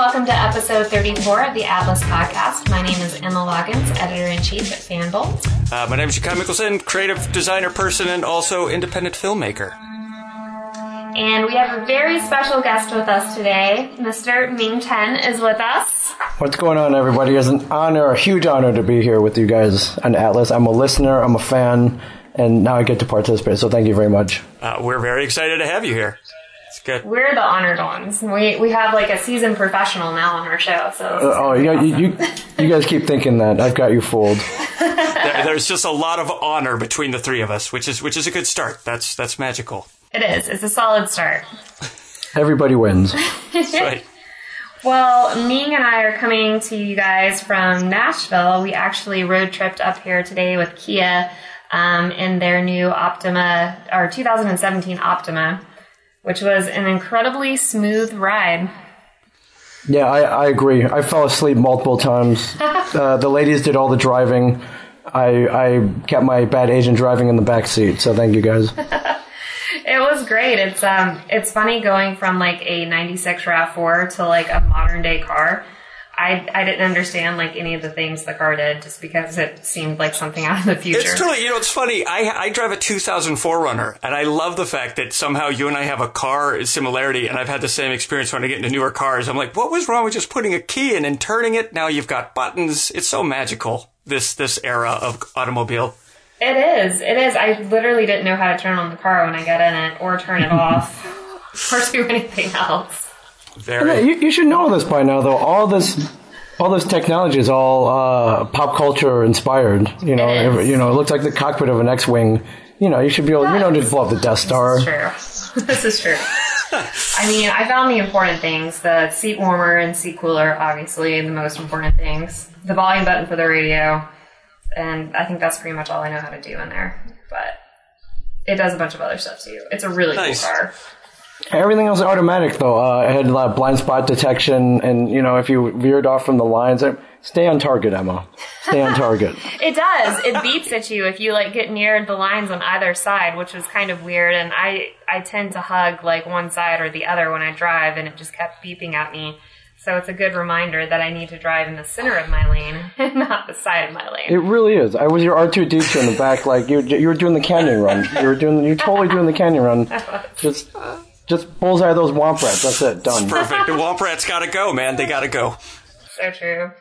welcome to episode 34 of the Atlas podcast. My name is Emma Loggins, editor in chief at Fanbolt. Uh, my name is Jakai Mickelson, creative designer person and also independent filmmaker. And we have a very special guest with us today. Mr. Ming Chen is with us. What's going on, everybody? It's an honor, a huge honor to be here with you guys on Atlas. I'm a listener, I'm a fan, and now I get to participate, so thank you very much. Uh, we're very excited to have you here. It's good. We're the honored ones. We, we have like a seasoned professional now on our show, so. Uh, oh, you, you, you, you guys keep thinking that. I've got you fooled. There- there's just a lot of honor between the three of us, which is which is a good start. That's that's magical. It is. It's a solid start. Everybody wins. That's right. Well, Ming and I are coming to you guys from Nashville. We actually road tripped up here today with Kia um, in their new Optima, or 2017 Optima, which was an incredibly smooth ride. Yeah, I, I agree. I fell asleep multiple times. Uh, the ladies did all the driving. I, I kept my bad agent driving in the back seat, so thank you guys. It was great. It's um, it's funny going from like a '96 Rav4 to like a modern day car. I I didn't understand like any of the things the car did just because it seemed like something out of the future. It's totally, you know, it's funny. I, I drive a 2004 Runner, and I love the fact that somehow you and I have a car similarity, and I've had the same experience when I get into newer cars. I'm like, what was wrong with just putting a key in and turning it? Now you've got buttons. It's so magical, this, this era of automobile. It is. It is. I literally didn't know how to turn on the car when I got in it, or turn it off, or do anything else. Yeah, Very. you, you should know this by now, though. All this, all this technology is all uh, pop culture inspired. You know, It is. you know, it looks like the cockpit of an X-wing. You know, you should be able. You know, to blow up the Death Star. It's true. this is true. I mean, I found the important things: the seat warmer and seat cooler, obviously, the most important things. The volume button for the radio, and I think that's pretty much all I know how to do in there. But it does a bunch of other stuff too. It's a really Nice. cool car. Everything else automatic, though. Uh, it had a lot of blind spot detection, and you know, if you veered off from the lines, stay on target, Emma. Stay on target. It does. It beeps at you if you like get near the lines on either side, which was kind of weird. And I I tend to hug like one side or the other when I drive, and it just kept beeping at me. So it's a good reminder that I need to drive in the center of my lane not the side of my lane. It really is. I was your R two D two in the back, like you. You were doing the canyon run. You were doing. You're totally doing the canyon run. Just, just bullseye those womp rats. That's it. Done. Perfect. The Womp Rats gotta go, man. They gotta go. So true.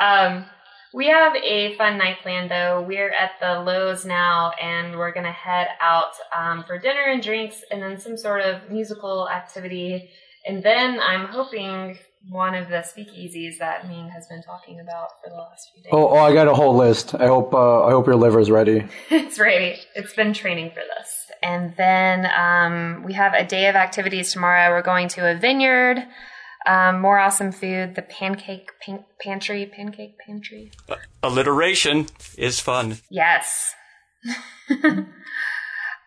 Um, we have a fun night planned though. We're at the Loews now, and we're gonna head out um, for dinner and drinks, and then some sort of musical activity. And then I'm hoping one of the speakeasies that Ming has been talking about for the last few days. Oh, oh, I got a whole list. I hope. Uh, I hope your liver's ready. It's ready. It's been training for this. And then um, we have a day of activities tomorrow. We're going to a vineyard. Um, more awesome food. The pancake pan- pantry. Pancake pantry. Alliteration is fun. Yes.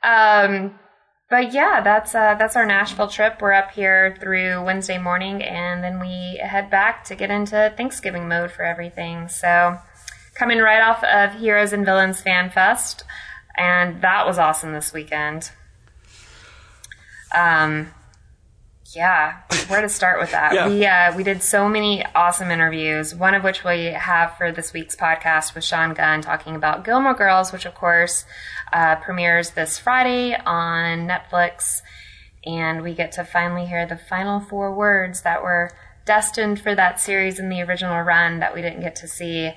um, but yeah, that's uh, that's our Nashville trip. We're up here through Wednesday morning, and then we head back to get into Thanksgiving mode for everything. So, coming right off of Heroes and Villains Fan Fest, and that was awesome this weekend. Um, yeah, where to start with that? Yeah. We uh, we did so many awesome interviews. One of which we have for this week's podcast with Sean Gunn talking about Gilmore Girls, which of course uh, premieres this Friday on Netflix, and we get to finally hear the final four words that were destined for that series in the original run that we didn't get to see.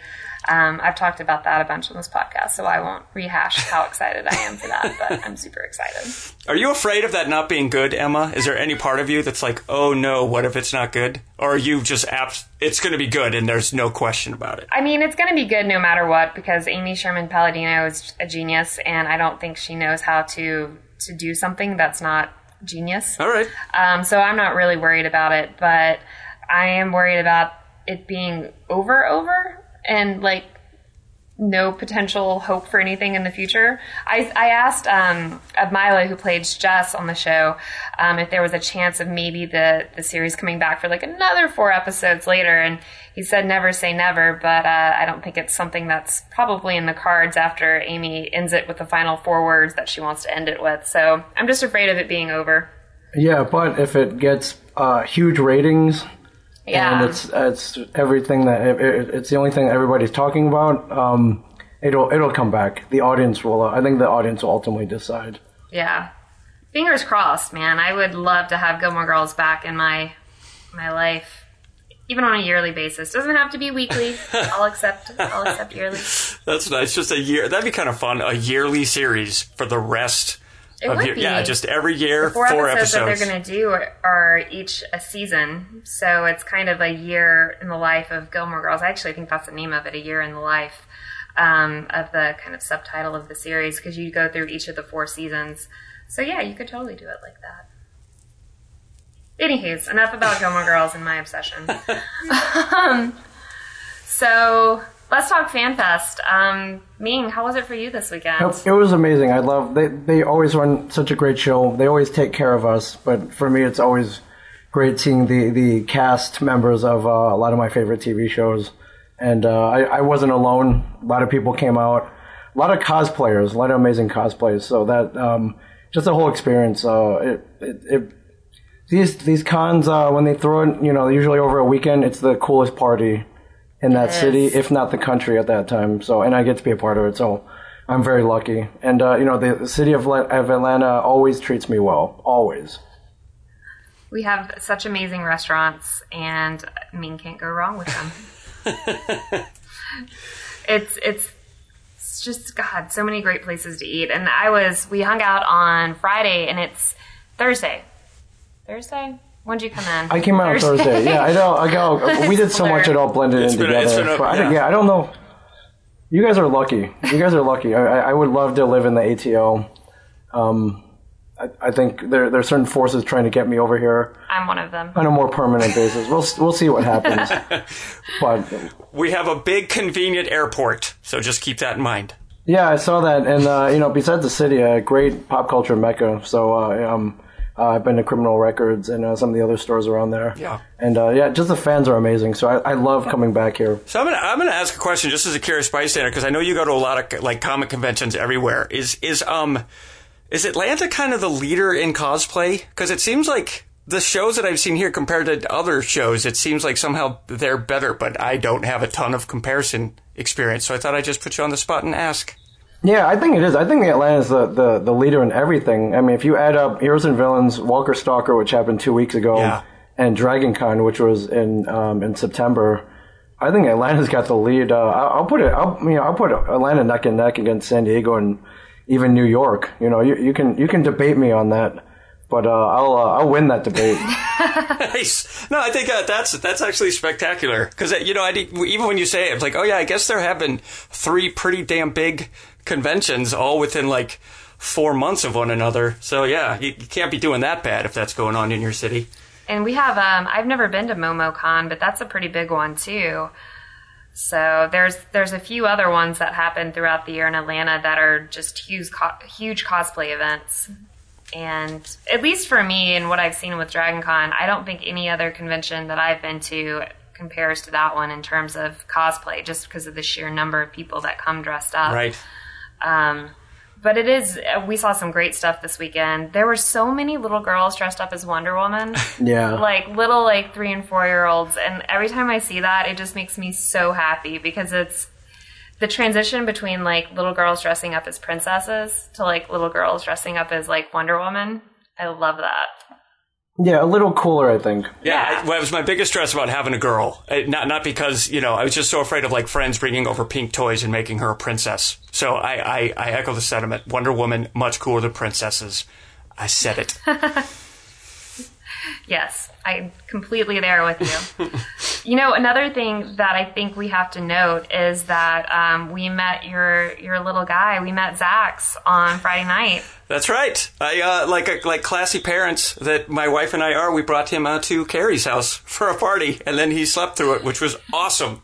Um, I've talked about that a bunch on this podcast, so I won't rehash how excited I am for that, but I'm super excited. Are you afraid of that not being good, Emma? Is there any part of you that's like, oh no, what if it's not good? Or are you just abs- it's going to be good and there's no question about it? I mean, it's going to be good no matter what because Amy Sherman Palladino is a genius, and I don't think she knows how to to do something that's not genius. All right. Um, so I'm not really worried about it, but I am worried about it being over, over, and like no potential hope for anything in the future. I, I asked um, Milo, who played Jess on the show, um, if there was a chance of maybe the, the series coming back for like another four episodes later, and he said never say never, but uh, I don't think it's something that's probably in the cards after Amy ends it with the final four words that she wants to end it with. So I'm just afraid of it being over. Yeah, but if it gets uh, huge ratings, Yeah. and it's it's everything that it, it- it's the only thing everybody's talking about. Um, it'll it'll come back. The audience will. Uh, I think the audience will ultimately decide. Yeah. Fingers crossed, man. I would love to have Gilmore Girls back in my my life. Even on a yearly basis. Doesn't have to be weekly. I'll accept I'll accept yearly. That's nice. Just a year. That'd be kind of fun. A yearly series for the rest It would your, be. yeah, just every year, Four, four, episodes, episodes. that they're going to do are, are each a season. So it's kind of a year in the life of Gilmore Girls. I actually think that's the name of it, a year in the life um, of the kind of subtitle of the series because you go through each of the four seasons. So yeah, you could totally do it like that. Anywho's, enough about Gilmore Girls and my obsession. um, so let's talk FanFest. Um, Ming, how was it for you this weekend? It was amazing. I love they they always run such a great show. They always take care of us. But for me, it's always great seeing the the cast members of uh, a lot of my favorite TV shows. And uh, I, I wasn't alone. A lot of people came out. A lot of cosplayers. A lot of amazing cosplays. So that um, just the whole experience. Uh, it, it, it these these cons uh, when they throw it, you know, usually over a weekend, it's the coolest party in that Yes. city, if not the country at that time. So, and I get to be a part of it. So, I'm very lucky. And uh, you know, the, the city of, of Atlanta always treats me well, always. We have such amazing restaurants, and I mean, can't go wrong with them. it's it's it's just God, so many great places to eat. And I was we hung out on Friday, and it's Thursday. Thursday. When'd you come in? I came out on Thursday. Yeah, I know. I go. We did so much; it all blended It's in been- together. it's been a- But I, don't- yeah. yeah, I don't know. You guys are lucky. You guys are lucky. I, I I would love to live in the ATL. Um, I, I think there there are certain forces trying to get me over here I'm one of them. on a more permanent basis. We'll we'll see what happens. But we have a big, convenient airport, so just keep that in mind. Yeah, I saw that, and uh, you know, besides the city, a great pop culture mecca. So uh, um, uh, I've been to Criminal Records and uh, some of the other stores around there. Yeah. and uh, yeah, just the fans are amazing. So I, I love coming back here. So I'm gonna I'm gonna ask a question just as a curious bystander because I know you go to a lot of like comic conventions everywhere. Is is um is Atlanta kind of the leader in cosplay? Because it seems like the shows that I've seen here compared to other shows, it seems like somehow they're better. But I don't have a ton of comparison experience, so I thought I'd just put you on the spot and ask. Yeah, I think it is. I think Atlanta is the, the, the leader in everything. I mean, if you add up Heroes and Villains, Walker Stalker, which happened two weeks ago, Yeah. and Dragon Con, which was in um, in September, I think Atlanta's got the lead. Uh, I'll, I'll put it. I'll, you know, I'll put Atlanta neck and neck against San Diego and even New York. You know, you, you can you can debate me on that, but uh, I'll uh, I'll win that debate. Nice. No, I think uh, that's that's actually spectacular because you know I did, even when you say it, it's like, oh yeah, I guess there have been three pretty damn big conventions all within like four months of one another. So yeah, you, you can't be doing that bad if that's going on in your city. And we have um I've never been to MomoCon, but that's a pretty big one too. So there's there's a few other ones that happen throughout the year in Atlanta that are just huge co- huge cosplay events. And at least for me and what I've seen with Dragon Con, I don't think any other convention that I've been to compares to that one in terms of cosplay, just because of the sheer number of people that come dressed up. Right. Um, but it is, we saw some great stuff this weekend. There were so many little girls dressed up as Wonder Woman. Yeah, like little like three and four year olds and every time i see that it just makes me so happy because it's the transition between like little girls dressing up as princesses to like little girls dressing up as like wonder woman i love that yeah, a little cooler, I think. Yeah, Yeah. I, well, it was my biggest stress about having a girl. Uh, Not not because you know I was just so afraid of like friends bringing over pink toys and making her a princess. So I I, I echo the sentiment. Wonder Woman much cooler than princesses. I said it. yes i'm completely there with you you know another thing that i think we have to note is that um, we met your your little guy we met zax on friday night That's right. I uh, like a, like classy parents that my wife and I are. We brought him out to Carrie's house for a party, and then he slept through it, which was awesome.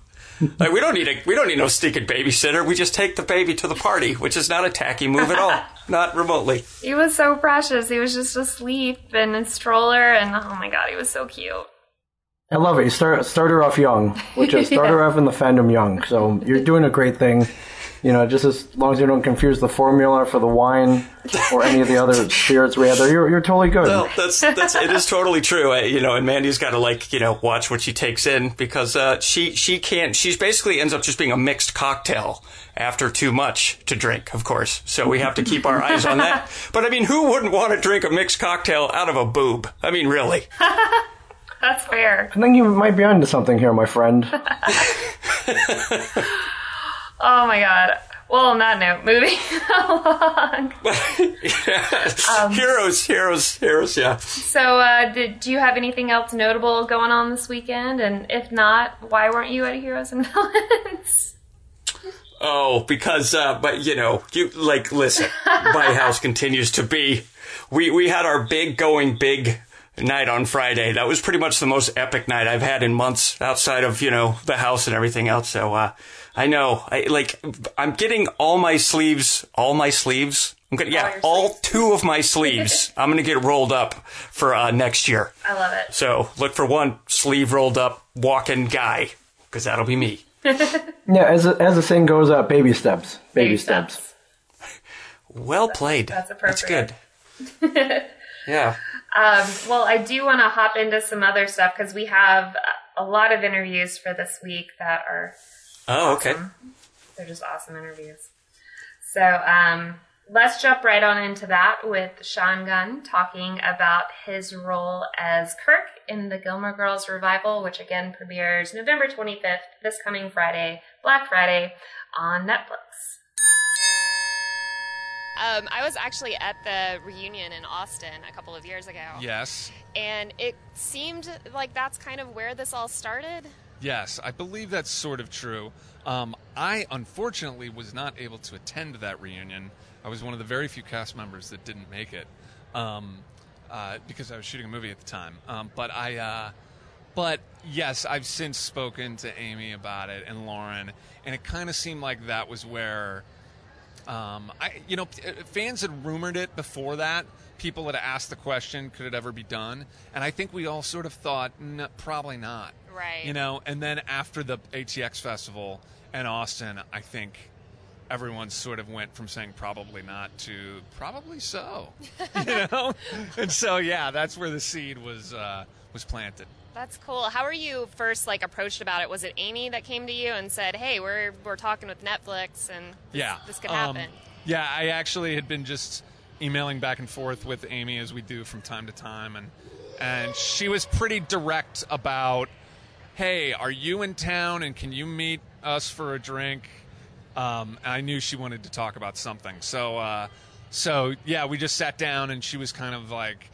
like we don't need a we don't need no stinking babysitter. We just take the baby to the party, which is not a tacky move at all, not remotely. he was so precious he was just asleep in a stroller and oh my god he was so cute I love it. You start start her off young, which is start her off in the fandom young. So you're doing a great thing. You know, just as long as you don't confuse the formula for the wine or any of the other spirits we had there, you're, you're totally good. Well, that's that's it is totally true. Uh, you know, and Mandy's got to like you know watch what she takes in because uh, she she can't. She's basically ends up just being a mixed cocktail after too much to drink, of course. So we have to keep our eyes on that. But I mean, who wouldn't want to drink a mixed cocktail out of a boob? I mean, really. That's fair. I think you might be onto something here, my friend. Oh my god. Well, on that note, moving along. heroes, heroes, heroes. Yeah. So, uh, did do you have anything else notable going on this weekend? And if not, why weren't you at Heroes and Villains? Oh, because, uh, but you know, you like listen. my house continues to be. We we had our big going big night on Friday. That was pretty much the most epic night I've had in months outside of you know the house and everything else. So uh, I know, I like I'm getting all my sleeves, all my sleeves. I'm gonna yeah, your all sleeves. two of my sleeves. I'm gonna get rolled up for uh, next year. I love it. So look for one sleeve rolled up walking guy because that'll be me. Yeah, as a, as the thing goes, up, baby steps. Baby, steps. Well played. that's appropriate. That's good. yeah. Um, well, I do want to hop into some other stuff because we have a lot of interviews for this week that are Oh, okay. They're just awesome interviews. So um, let's jump right on into that with Sean Gunn talking about his role as Kirk in the Gilmore Girls revival, which again premieres November 25th, this coming Friday, Black Friday, on Netflix. Um, I was actually at the reunion in Austin a couple of years ago. Yes. And it seemed like that's kind of where this all started. Yes, I believe that's sort of true. Um, I unfortunately was not able to attend that reunion. I was one of the very few cast members that didn't make it um, uh, because I was shooting a movie at the time. Um, but I, uh, but yes, I've since spoken to Amy about it and Lauren, and it kind of seemed like that was where um, I, you know, uh, fans had rumored it before that. People had asked the question, could it ever be done? And I think we all sort of thought, "N- probably not. Right. You know, and then after the ATX festival in Austin, I think everyone sort of went from saying probably not to probably so. you know, and so yeah, that's where the seed was uh, was planted. That's cool. How were you first like approached about it? Was it Amy that came to you and said, "Hey, we're we're talking with Netflix and this, yeah, this could Um, happen"? yeah, I actually had been just emailing back and forth with Amy as we do from time to time, and and she was pretty direct about, "Hey, are you in town and can you meet us for a drink?" Um, I knew she wanted to talk about something, so uh, so yeah, we just sat down and she was kind of like,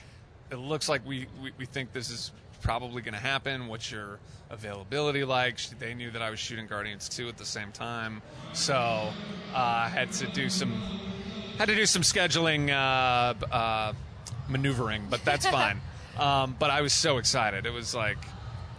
"It looks like we we, we think this is probably going to happen. What's your availability like?" They knew that I was shooting Guardians 2 at the same time, so uh, I had to do some had to do some scheduling uh, uh, maneuvering, but that's fine. um, but I was so excited. It was like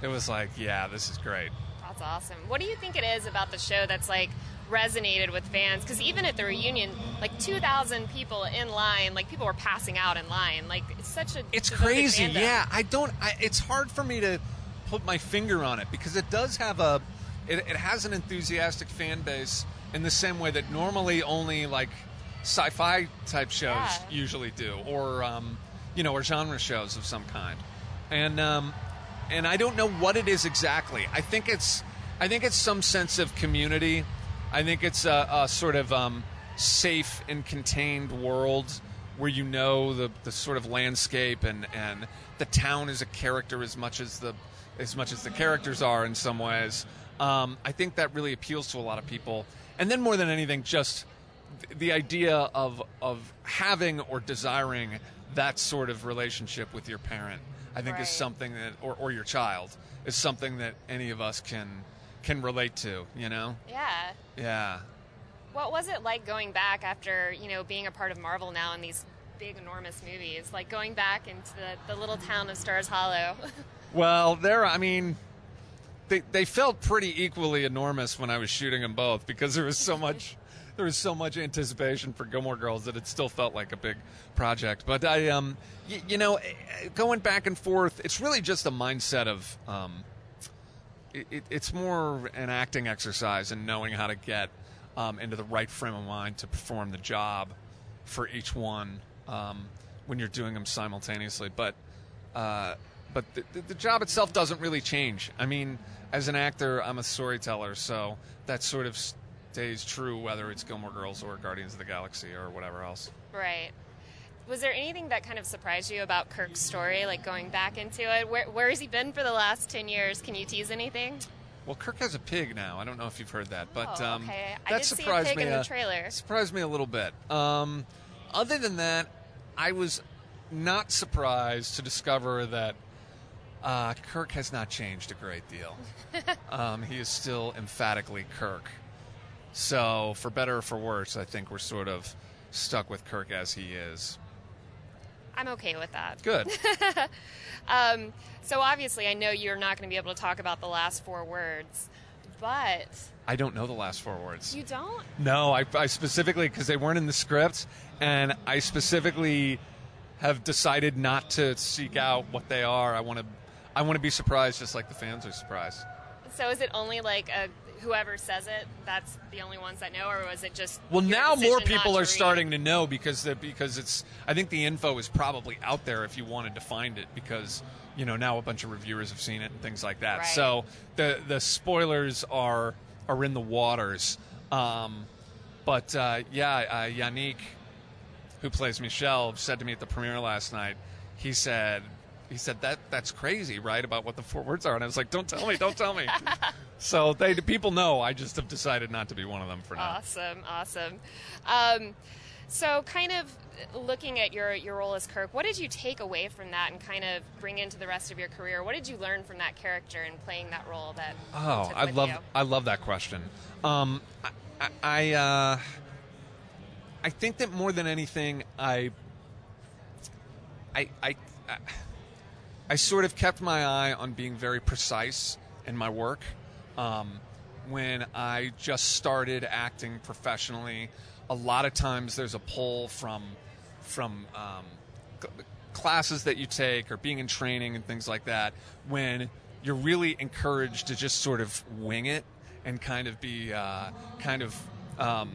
it was like, yeah, this is great. That's awesome. What do you think it is about the show that's like resonated with fans? Because even at the reunion, like 2,000 people in line, like people were passing out in line. Like it's such a It's crazy. fandom. Yeah, I don't. I, it's hard for me to put my finger on it because it does have a. It, it has an enthusiastic fan base in the same way that normally only like sci-fi type shows Yeah. usually do, or um, you know, or genre shows of some kind. And um, and I don't know what it is exactly. I think it's I think it's some sense of community. I think it's a, a sort of um, safe and contained world where you know the, the sort of landscape and, and the town is a character as much as the as much as the characters are in some ways. Um, I think that really appeals to a lot of people. And then more than anything, just the idea of of having or desiring that sort of relationship with your parent, I think, Right. is something that or, or your child is something that any of us can can relate to. You know? Yeah. Yeah. What was it like going back after, you know, being a part of Marvel now in these big, enormous movies? Like going back into the, the little town of Stars Hollow. Well, there. I mean, they they felt pretty equally enormous when I was shooting them both because there was so much there was so much anticipation for Gilmore Girls that it still felt like a big project. But I, um, y- you know, eh, going back and forth, it's really just a mindset of. Um, it, it, it's more an acting exercise and knowing how to get um, into the right frame of mind to perform the job for each one um, when you're doing them simultaneously. But uh, but the, the, the job itself doesn't really change. I mean, as an actor, I'm a storyteller, so that sort of stays true whether it's Gilmore Girls or Guardians of the Galaxy or whatever else. Right. Was there anything that kind of surprised you about Kirk's story, like going back into it? Where, where has he been for the last 10 years? Can you tease anything? Well, Kirk has a pig now. I don't know if you've heard that, but Oh, um, okay. I that a surprised pig me. in the uh, trailer. Surprised me a little bit. Um, other than that, I was not surprised to discover that uh, Kirk has not changed a great deal. um, he is still emphatically Kirk. So, for better or for worse, I think we're sort of stuck with Kirk as he is. I'm okay with that. Good. Um, so obviously, I know you're not going to be able to talk about the last four words, but I don't know the last four words. you don't. No, I, I specifically because they weren't in the script, and I specifically have decided not to seek out what they are. I want to, I want to be surprised, just like the fans are surprised. So is it only like a, whoever says it? That's the only ones that know, or was it just? Well, now more people are starting to know because the, because it's. I think the info is probably out there if you wanted to find it because you know now a bunch of reviewers have seen it and things like that. Right. So the the spoilers are are in the waters. Um, but uh, yeah, uh, Yanic, who plays Michelle, said to me at the premiere last night. He said. He said that that's crazy, right? About what the four words are, and I was like, "Don't tell me, don't tell me." so they people know. I just have decided not to be one of them for now. Awesome, awesome. Um, so, kind of looking at your your role as Kirk, what did you take away from that, and kind of bring into the rest of your career? What did you learn from that character and playing that role? That Oh, I love you? I love that question. Um, I I, I, uh, I think that more than anything, I I I I- I sort of kept my eye on being very precise in my work. Um, when I just started acting professionally, a lot of times there's a pull from from um, classes that you take or being in training and things like that when you're really encouraged to just sort of wing it and kind of be uh, kind of um,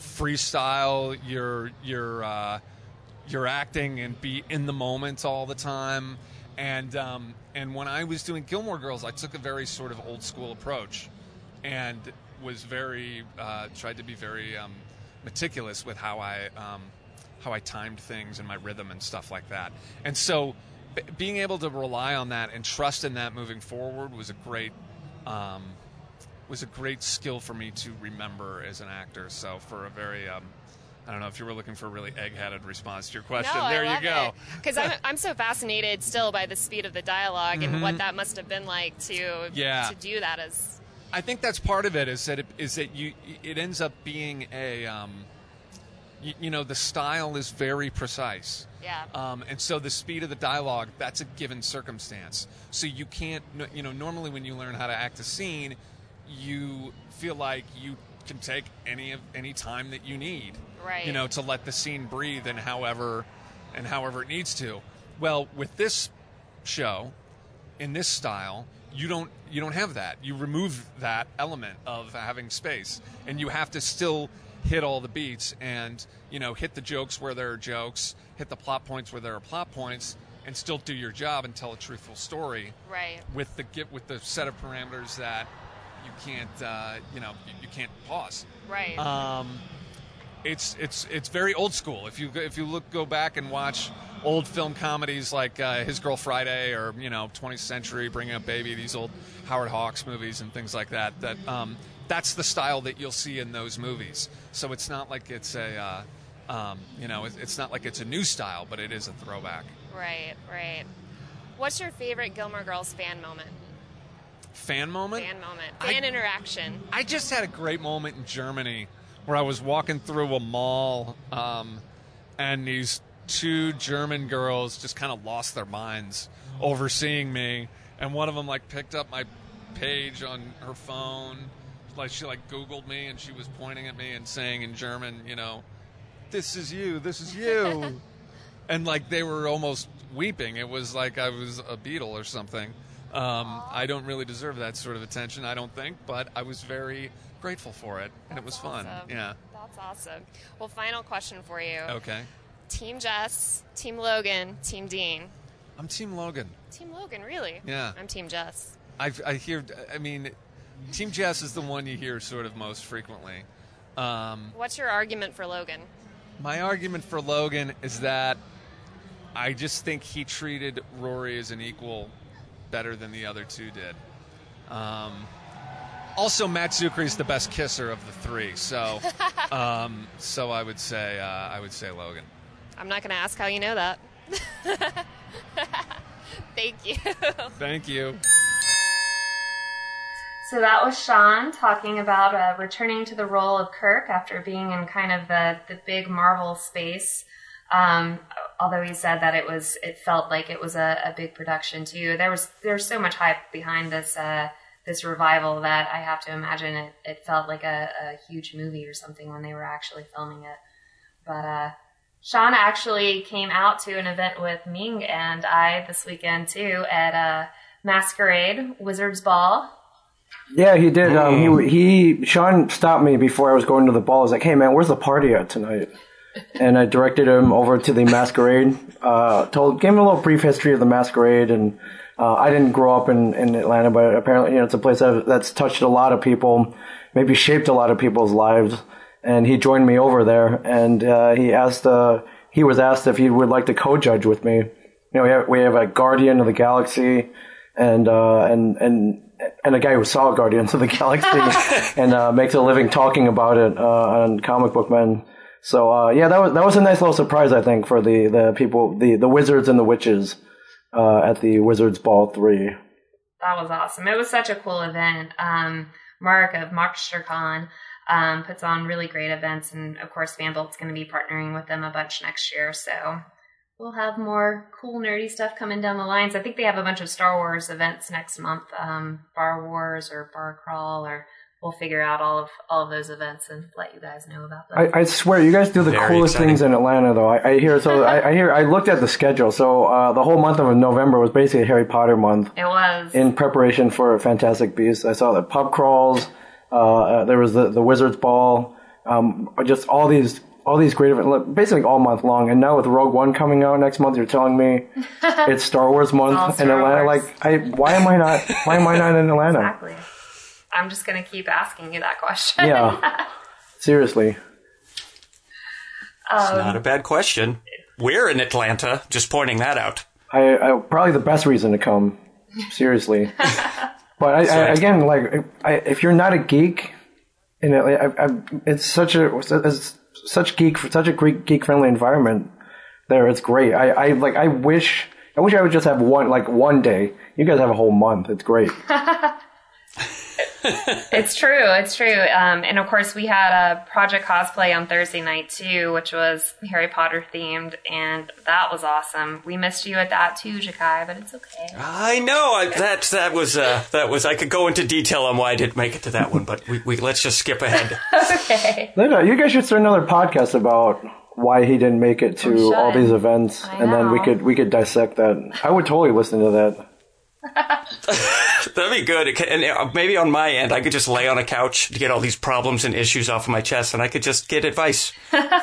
freestyle your your uh, your acting and be in the moment all the time. And um, and when I was doing Gilmore Girls, I took a very sort of old school approach, and was very uh, tried to be very um, meticulous with how I um, how I timed things and my rhythm and stuff like that. And so, b- being able to rely on that and trust in that moving forward was a great um, was a great skill for me to remember as an actor. So for a very um, I don't know if you were looking for a really egg-headed response to your question. No, there you go. Because I'm, I'm so fascinated still by the speed of the dialog and what that must have been like to Mm-hmm. Yeah. to do that as I think that's part of it. Is that it, is that you it ends up being a um, you, you know the style is very precise. Yeah. Um, and so the speed of the dialogue that's a given circumstance. So you can't you know normally when you learn how to act a scene, you feel like you can take any of any time that you need. Right. You know to let the scene breathe and however and however it needs to. Well, with this show, in this style you don't you don't have that you remove that element of having space and you have to still hit all the beats and you know hit the jokes where there are jokes hit the plot points where there are plot points and still do your job and tell a truthful story right. with the get with the set of parameters that you can't uh, you know you, you can't pause Right. um, it's it's it's very old school. If you if you look go back and watch old film comedies like uh, His Girl Friday or you know 20th Century Bringing Up Baby, these old Howard Hawks movies and things like that. That um, that's the style that you'll see in those movies. So it's not like it's a uh, um, you know it's not like it's a new style, but it is a throwback. right. Right. What's your favorite Gilmore Girls fan moment? Fan moment. Fan moment. I- Fan interaction. I just had a great moment in Germany where I was walking through a mall um, and these two German girls just kind of lost their minds over seeing me. And one of them like picked up my page on her phone, like she like Googled me and she was pointing at me and saying in German, you know, "This is you, this is you," and like they were almost weeping. It was like I was a Beatle or something. Um, I don't really deserve that sort of attention, I don't think, but I was very grateful for it, and it was fun. Awesome. Yeah. That's awesome. Well, final question for you. Okay. Team Jess, Team Logan, Team Dean. I'm Team Logan. Team Logan, really? Yeah. I'm Team Jess. I, I hear. I mean, Team Jess is the one you hear sort of most frequently. Um, What's your argument for Logan? my argument for Logan is that I just think he treated Rory as an equal better than the other two did. Um, also, Matt Czuchry is the best kisser of the three, so um, so I would say uh, I would say Logan. I'm not going to ask how you know that. Thank you. Thank you. So that was Sean talking about uh, returning to the role of Kirk after being in kind of the, the big Marvel space. Um, although he said that it was, it felt like it was a, a big production too. There was there's so much hype behind this uh, this revival that I have to imagine it, it felt like a, a huge movie or something when they were actually filming it. But uh, Sean actually came out to an event with Ming and I this weekend too at uh, Masquerade Wizards Ball. Yeah, he did. Um, he he Sean stopped me before I was going to the ball. I was like, "Hey man, where's the party at tonight?" And I directed him over to the masquerade. Uh, told gave him a little brief history of the masquerade, and uh, I didn't grow up in, in Atlanta, but apparently, you know, it's a place that, that's touched a lot of people, maybe shaped a lot of people's lives. And he joined me over there, and uh, he asked. Uh, he was asked if he would like to co-judge with me. You know, we have, we have a Guardian of the Galaxy, and uh, and and and a guy who saw Guardians of the Galaxy and uh, makes a living talking about it uh, on Comic Book Men. So uh, yeah, that was that was a nice little surprise, I think, for the, the people, the, the wizards and the witches uh, at the Wizards Ball three. That was awesome. It was such a cool event. Um, Mark of MarksterCon um, puts on really great events, and of course, Fanbolt's going to be partnering with them a bunch next year. So we'll have more cool nerdy stuff coming down the lines. I think they have a bunch of Star Wars events next month, um, Bar Wars or Bar Crawl, or we'll figure out all of all of those events and let you guys know about them. I, I swear, you guys do the Very coolest exciting. things in Atlanta, though. I, I hear so. I, I hear. I looked at the schedule. So uh, the whole month of November was basically a Harry Potter month. it was in preparation for Fantastic Beasts. I saw the pub crawls. Uh, uh, there was the, the Wizards Ball. Um, just all these all these great events, basically all month long. And now with Rogue One coming out next month, you're telling me it's Star Wars month all in Atlanta. Wars. Like, I why am I not why am I not in Atlanta? exactly. I'm just going to keep asking you that question. Yeah, seriously. It's not a bad question. We're in Atlanta, just pointing that out. I, I probably the best reason to come. Seriously, but I, I, again, like, I, if you're not a geek, and it, I, I, it's such a it's such geek such a great geek friendly environment there. It's great. I, I like. I wish. I wish I would just have one like one day. You guys have a whole month. It's great. It's true. It's true. Um, and of course, we had a project cosplay on Thursday night too, which was Harry Potter themed, and that was awesome. We missed you at that too, Jakai, but it's okay. I know I, that that was uh, that was. I could go into detail on why I didn't make it to that one, but we, we let's just skip ahead. okay. No, no, you guys should start another podcast about why he didn't make it to all these events, I and then we could we could dissect that. I would totally listen to that. That'd be good. And uh, maybe on my end, I could just lay on a couch to get all these problems and issues off of my chest, and I could just get advice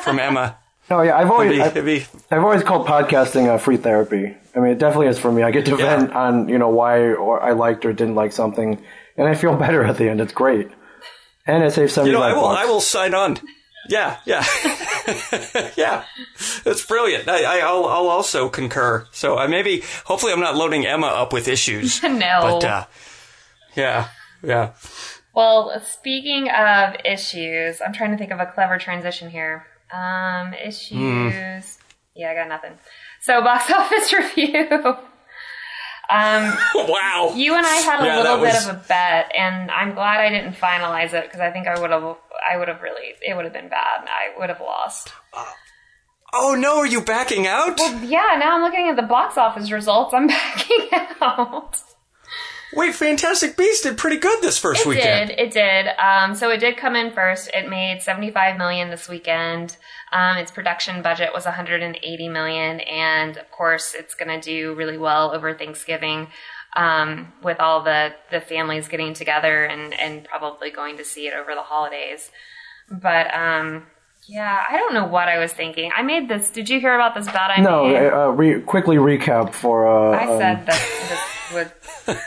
from Emma. No, yeah, I've It'd always be, I, it'd be I've always called podcasting a free therapy. I mean, it definitely is for me. I get to Yeah. vent on you know why or I liked or didn't like something, and I feel better at the end. It's great, and it saves seventy You know, I will. bucks. I will sign on. Yeah, yeah, yeah. That's brilliant. I, I, I'll, I'll also concur. So uh, maybe, hopefully, I'm not loading Emma up with issues. No. But uh, yeah, yeah. Well, speaking of issues, I'm trying to think of a clever transition here. Um, issues. Yeah, I got nothing. So, box office review. Um, wow. you and I had a Yeah, little bit was- of a bet, and I'm glad I didn't finalize it because I think I would have. I would have really. It would have been bad. I would have lost. Oh no, are you backing out? Yeah, now I'm looking at the box office results. I'm backing out. Wait, Fantastic Beasts did pretty good this first It weekend. It did. It did. Um, so it did come in first. It made 75 million this weekend. Um, its production budget was 180 million, and of course, it's going to do really well over Thanksgiving. um, with all the the families getting together and and probably going to see it over the holidays. But um, yeah, I don't know what I was thinking. I made this. Did you hear about this bet I No, made? uh, re- quickly recap for. Uh, I um, said that this would.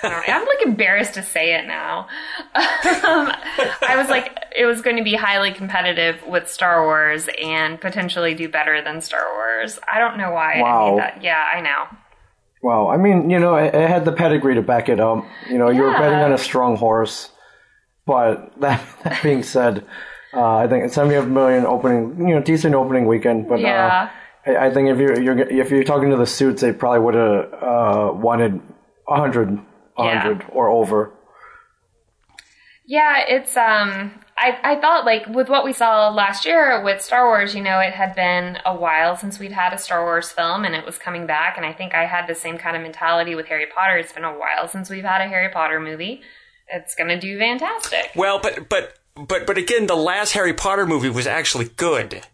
I I'm like embarrassed to say it now. um, I was like, it was going to be highly competitive with Star Wars and potentially do better than Star Wars. I don't know why I Wow. made that. Yeah, I know. Well, I mean, you know, it, it had the pedigree to back it up. You know, you were Yeah. betting on a strong horse. But that, that being said, uh, I think 75 million opening, you know, decent opening weekend. But Yeah. uh, I, I think if you're, you're if you're talking to the suits, they probably would have uh, wanted 100, 100 or over. Yeah, it's um I, I thought like with what we saw last year with Star Wars, you know, it had been a while since we'd had a Star Wars film and it was coming back and I think I had the same kind of mentality with Harry Potter. It's been a while since we've had a Harry Potter movie. It's gonna do fantastic. Well, but but but but again, the last Harry Potter movie was actually good,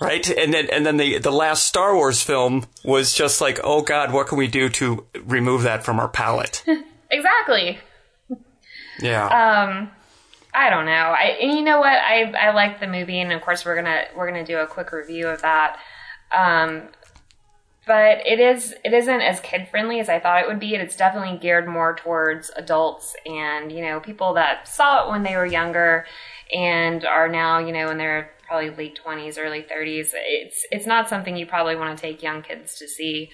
right? And then and then the the last Star Wars film was just like, oh God, what can we do to remove that from our palate? Exactly. Yeah. Um I don't know. I and you know what? I I like the movie and of course we're gonna we're gonna do a quick review of that. Um but it is it isn't as kid friendly as I thought it would be. It's definitely geared more towards adults and you know people that saw it when they were younger and are now you know in their probably late twenties, early thirties. It's it's not something you probably want to take young kids to see.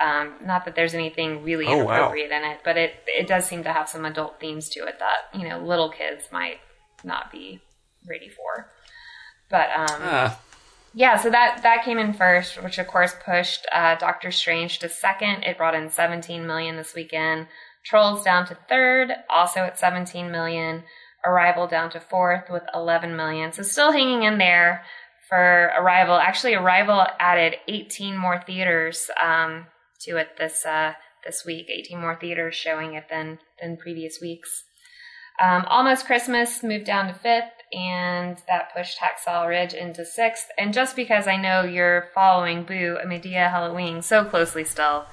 Um, not that there's anything really Oh, wow. inappropriate in it, but it it does seem to have some adult themes to it that you know little kids might not be ready for. But um, Ah. Yeah, so that that came in first, which of course pushed uh, Doctor Strange to second. It brought in 17 million this weekend. Trolls down to third, also at 17 million. Arrival down to fourth with 11 million. So still hanging in there for Arrival. Actually, Arrival added 18 more theaters um, to it this uh, this week. 18 more theaters showing it than than previous weeks. Um, Almost Christmas moved down to fifth, and that pushed Hacksaw Ridge into sixth. And just because I know you're following Boo, a Madea Halloween so closely still,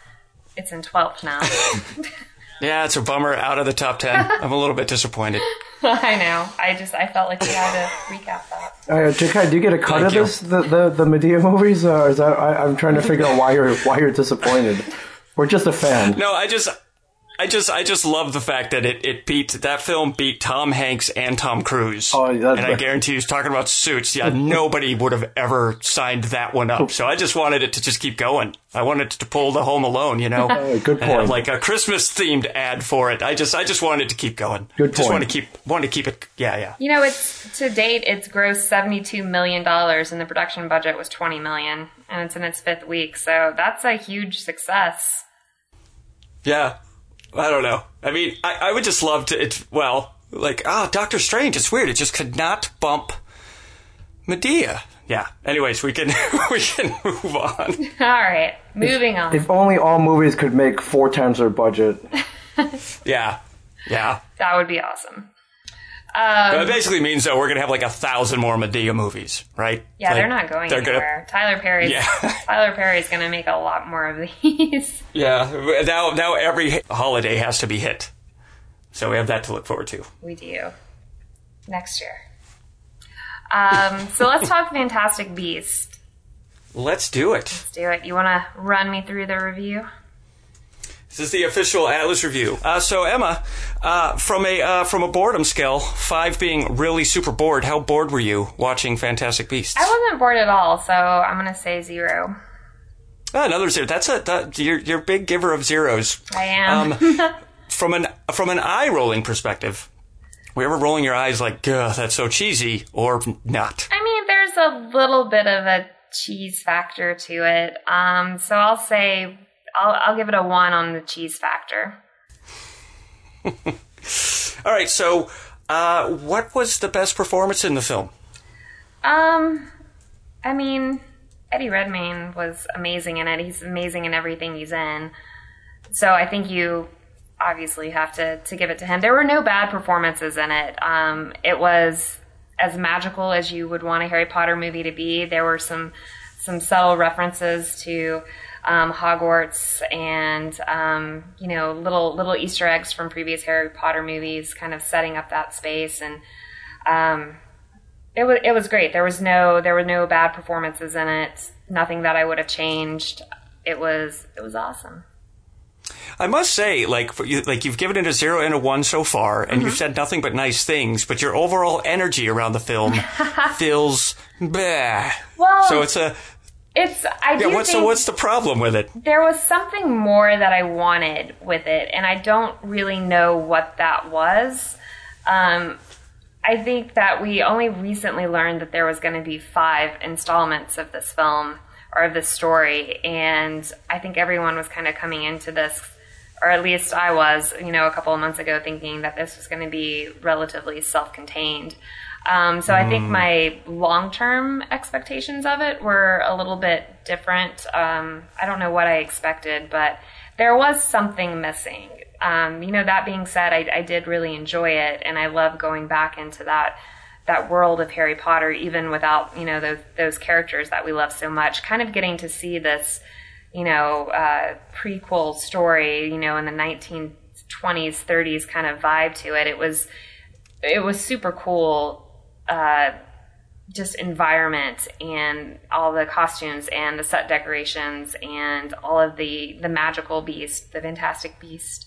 it's in 12th now. Yeah, it's a bummer out of the top 10. I'm a little bit disappointed. I know. I just, I felt like we had to recap that. Uh, Jakai, do you get a cut Thank of you. this, the, the the Madea movies? Uh, is that I, I'm trying to figure out why you're why you're disappointed, or just a fan? No, I just I just I just love the fact that it, it beat that film beat Tom Hanks and Tom Cruise. Oh, that's- and I guarantee you, talking about suits, yeah, nobody would have ever signed that one up. So I just wanted it to just keep going. I wanted to pull the Home Alone, you know, Oh, good and have, point. like a Christmas themed ad for it. I just I just wanted to keep going. Good point. Just point. want to keep want to keep it. Yeah, yeah. You know, it's to date, it's grossed seventy-two million dollars, and the production budget was twenty million, and it's in its fifth week. So that's a huge success. Yeah. I don't know. I mean, I, I would just love to. It's well, like ah, Doctor Strange. It's weird. It just could not bump Madea. Yeah. Anyways, we can we can move on. All right, moving on. If only all movies could make four times their budget. Yeah. Yeah. that would be awesome. That basically means that we're gonna have like a thousand more Madea movies, right? Yeah, Like, they're not going they're anywhere. Tyler Perry's Yeah. Tyler Perry's going to make a lot more of these. Yeah. Now now every holiday has to be hit, so we have that to look forward to. we do next year. Um, so let's talk Fantastic Beast. Let's do it. Let's do it. You want to run me through the review? This is the official Atlas review. Uh, so Emma, uh, from a uh, from a boredom scale, five being really super bored. How bored were you watching Fantastic Beasts? I wasn't bored at all, so I'm going to say zero. Ah, another zero. That's a that, you're you're a big giver of zeros. I am. Um, from an from an eye rolling perspective, were you ever rolling your eyes like, "Ugh, that's so cheesy," or not? I mean, there's a little bit of a cheese factor to it. Um, so I'll say I'll, I'll give it a one on the cheese factor. All right. So, uh, what was the best performance in the film? Um, I mean, Eddie Redmayne was amazing in it. He's amazing in everything he's in. So I think you obviously have to to give it to him. There were no bad performances in it. Um, it was as magical as you would want a Harry Potter movie to be. There were some some subtle references to um, Hogwarts and um, you know little little Easter eggs from previous Harry Potter movies, kind of setting up that space and. Um, it was it was great. There was no there were no bad performances in it. Nothing that I would have changed. It was it was awesome. I must say, like, for you, like you've given it a zero and a one so far, and Mm-hmm. you've said nothing but nice things. But your overall energy around the film feels bah. Well, So it's a it's I yeah. do What's think the what's the problem with it? there was something more that I wanted with it, and I don't really know what that was. Um, I think that we only recently learned that there was going to be five installments of this film or of this story, and I think everyone was kind of coming into this, or at least I was, you know, a couple of months ago, thinking that this was going to be relatively self-contained. Um, so I think my long-term expectations of it were a little bit different. Um, I don't know what I expected, but there was something missing. Um, you know, that being said, I, I did really enjoy it, and I love going back into that that world of Harry Potter, even without you know those those characters that we love so much. Kind of getting to see this, you know, uh, prequel story, you know, in the 1920s, 30s kind of vibe to it. It was it was super cool. Uh, just environment and all the costumes and the set decorations and all of the the magical beast, the fantastic beast.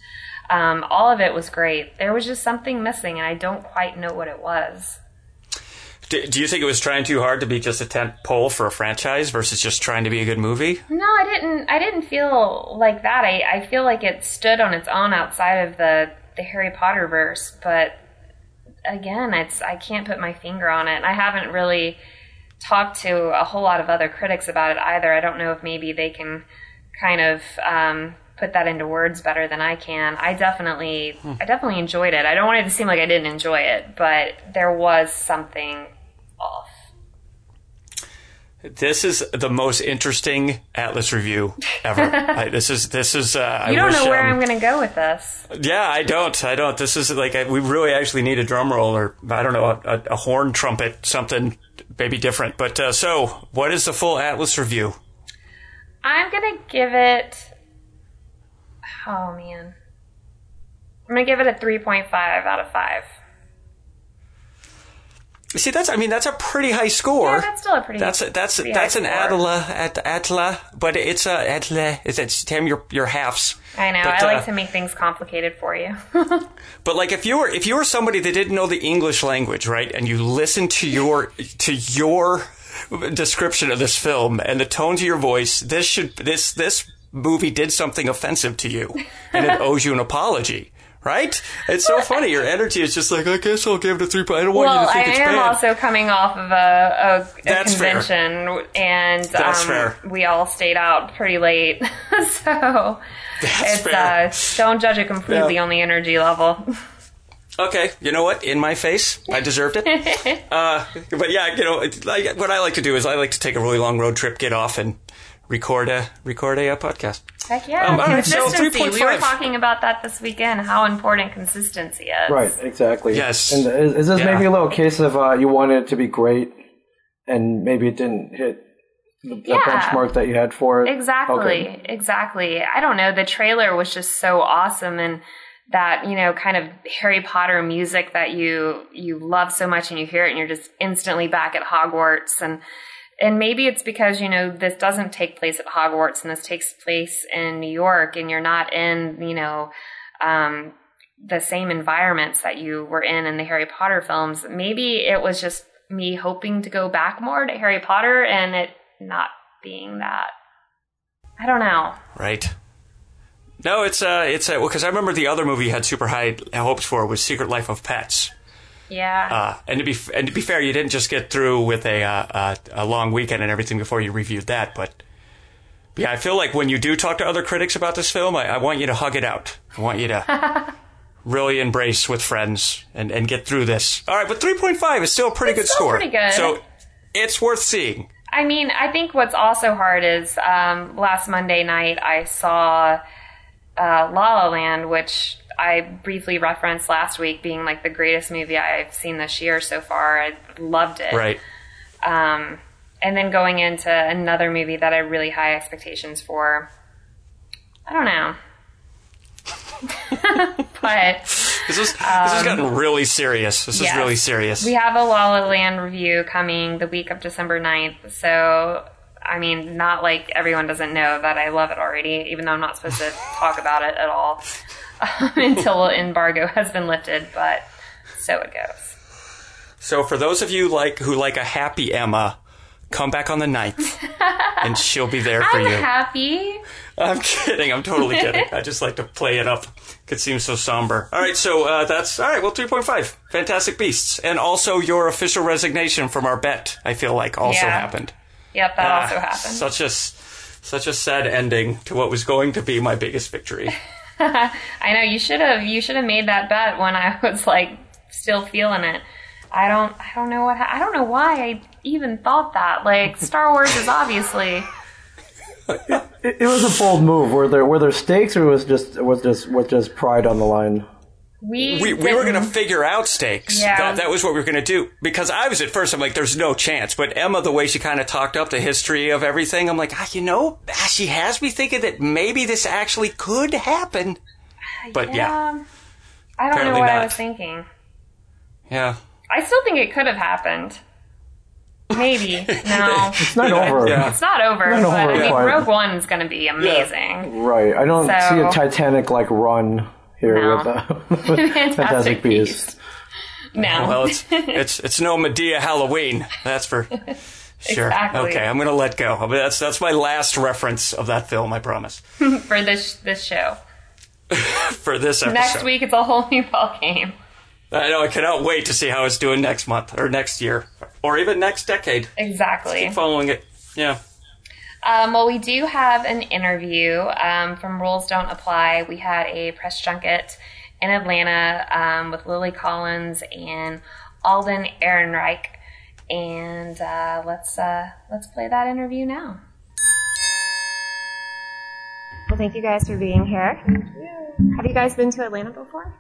Um, all of it was great. There was just something missing, and I don't quite know what it was. Do, do you think it was trying too hard to be just a tent pole for a franchise versus just trying to be a good movie? No, I didn't. I didn't feel like that. I, I feel like it stood on its own outside of the the Harry Potter verse, but again, it's I can't put my finger on it. I haven't really talked to a whole lot of other critics about it either. I don't know if maybe they can kind of um, put that into words better than I can. I definitely, I definitely enjoyed it. I don't want it to seem like I didn't enjoy it, but there was something off. This is the most interesting Atlas review ever. I, this is this is. Uh, I You don't wish, know where um, I'm going to go with this. Yeah, I don't. I don't. This is like I, we really actually need a drum roll or I don't know a, a horn trumpet, something maybe different. But uh, so, what is the full Atlas review? I'm gonna give it. Oh man, I'm gonna give it a 3.5 out of five. See, that's I mean that's a pretty high score. Yeah, that's still a pretty. That's a, that's pretty that's an. Atla at Atla, but it's a Atla. It's it's Tim your your halves. I know. But, I uh, like to make things complicated for you. But like if you were if you were somebody that didn't know the English language, right, and you listened to your to your description of this film and the tones of your voice, this should this this movie did something offensive to you, and it owes you an apology. Right? It's so funny. Your energy is just like, I guess I'll give it a three. I don't want well, you to think I it's am also coming off of a, a, a That's fair. convention, and That's um, fair. we all stayed out pretty late. so That's it's fair. uh, don't judge it completely Yeah. on the energy level. Okay, you know what? In my face, I deserved it. uh, but yeah, you know, it- like, what I like to do is I like to take a really long road trip, get off, and record a record a, uh podcast. Heck yeah, Um, all right, so consistency. we were talking about that this weekend. How important consistency is. Right, exactly. Yes. And is, is this Yeah. maybe a little case of uh, you wanted it to be great, and maybe it didn't hit the, the Yeah. benchmark that you had for it? Exactly, Okay. exactly. I don't know. The trailer was just so awesome, and that you know, kind of Harry Potter music that you you love so much, and you hear it, and you're just instantly back at Hogwarts, and and maybe it's because you know this doesn't take place at Hogwarts, and this takes place in New York, and you're not in you know. Um, the same environments that you were in in the Harry Potter films. Maybe it was just me hoping to go back more to Harry Potter and it not being that. I don't know. Right. No, it's uh, it's uh, well, because I remember the other movie you had super high hopes for was Secret Life of Pets. Yeah. Uh, and to be and to be fair, you didn't just get through with a uh, uh, a long weekend and everything before you reviewed that, but. Yeah, I feel like when you do talk to other critics about this film, I, I want you to hug it out. I want you to really embrace with friends and, and get through this. All right, but 3.5 is still a pretty It's good still score. pretty good. So it's worth seeing. I mean, I think what's also hard is um, last Monday night I saw uh, La La Land, which I briefly referenced last week being like the greatest movie I've seen this year so far. I loved it. Right. Um, and then going into another movie that I have really high expectations for. I don't know. but This is this has gotten really serious. This Um, yes. is really serious. we have a La La Land review coming the week of December 9th. So, I mean, not like everyone doesn't know that I love it already, even though I'm not supposed to talk about it at all until embargo has been lifted, but so it goes. So for those of you like who like a happy Emma, come back on the 9th and she'll be there for I'm you. happy. I'm kidding. I'm totally kidding. I just like to play it up. It seems so somber. All right, so uh, that's all right. Well, 3.5, Fantastic Beasts, and also your official resignation from our bet. I feel like also Yeah. happened. Yep, that Ah, also happened. Such a such a sad ending to what was going to be my biggest victory. I know you should have you should have made that bet when I was like still feeling it. I don't I don't know what I don't know why I even thought that. Like Star Wars is obviously It, it was a bold move. Were there were there stakes, or was just was just was just pride on the line? We we, we were going to figure out stakes. Yeah. That, that was what we were going to do. Because I was at first, I'm like, there's no chance. But Emma, the way she kind of talked up the history of everything, I'm like, ah, you know, ah, she has me thinking that maybe this actually could happen. But yeah, Yeah. I don't Apparently know what I was thinking. yeah. I still think it could have happened. Maybe. No. It's not over. Yeah. It's not over, It's Not but over I mean quite. Rogue One's going to be amazing. Right. I don't So- see a Titanic like run here No. with, uh, with Fantastic Beasts. No. Well, it's it's it's no Madea Halloween. That's for sure. Exactly. Okay, I'm going to let go. I mean, that's that's my last reference of that film. I promise. for this this show. For this episode. Next week it's a whole new ball game. I know. I cannot wait to see how it's doing next month or next year or even next decade. Exactly. Keep Following it. Yeah. Um, well, we do have an interview um, from Rules Don't Apply. We had a press junket in Atlanta um, with Lily Collins and Alden Ehrenreich, and uh, let's uh, let's play that interview now. Well, thank you guys for being here. Have you guys been to Atlanta before?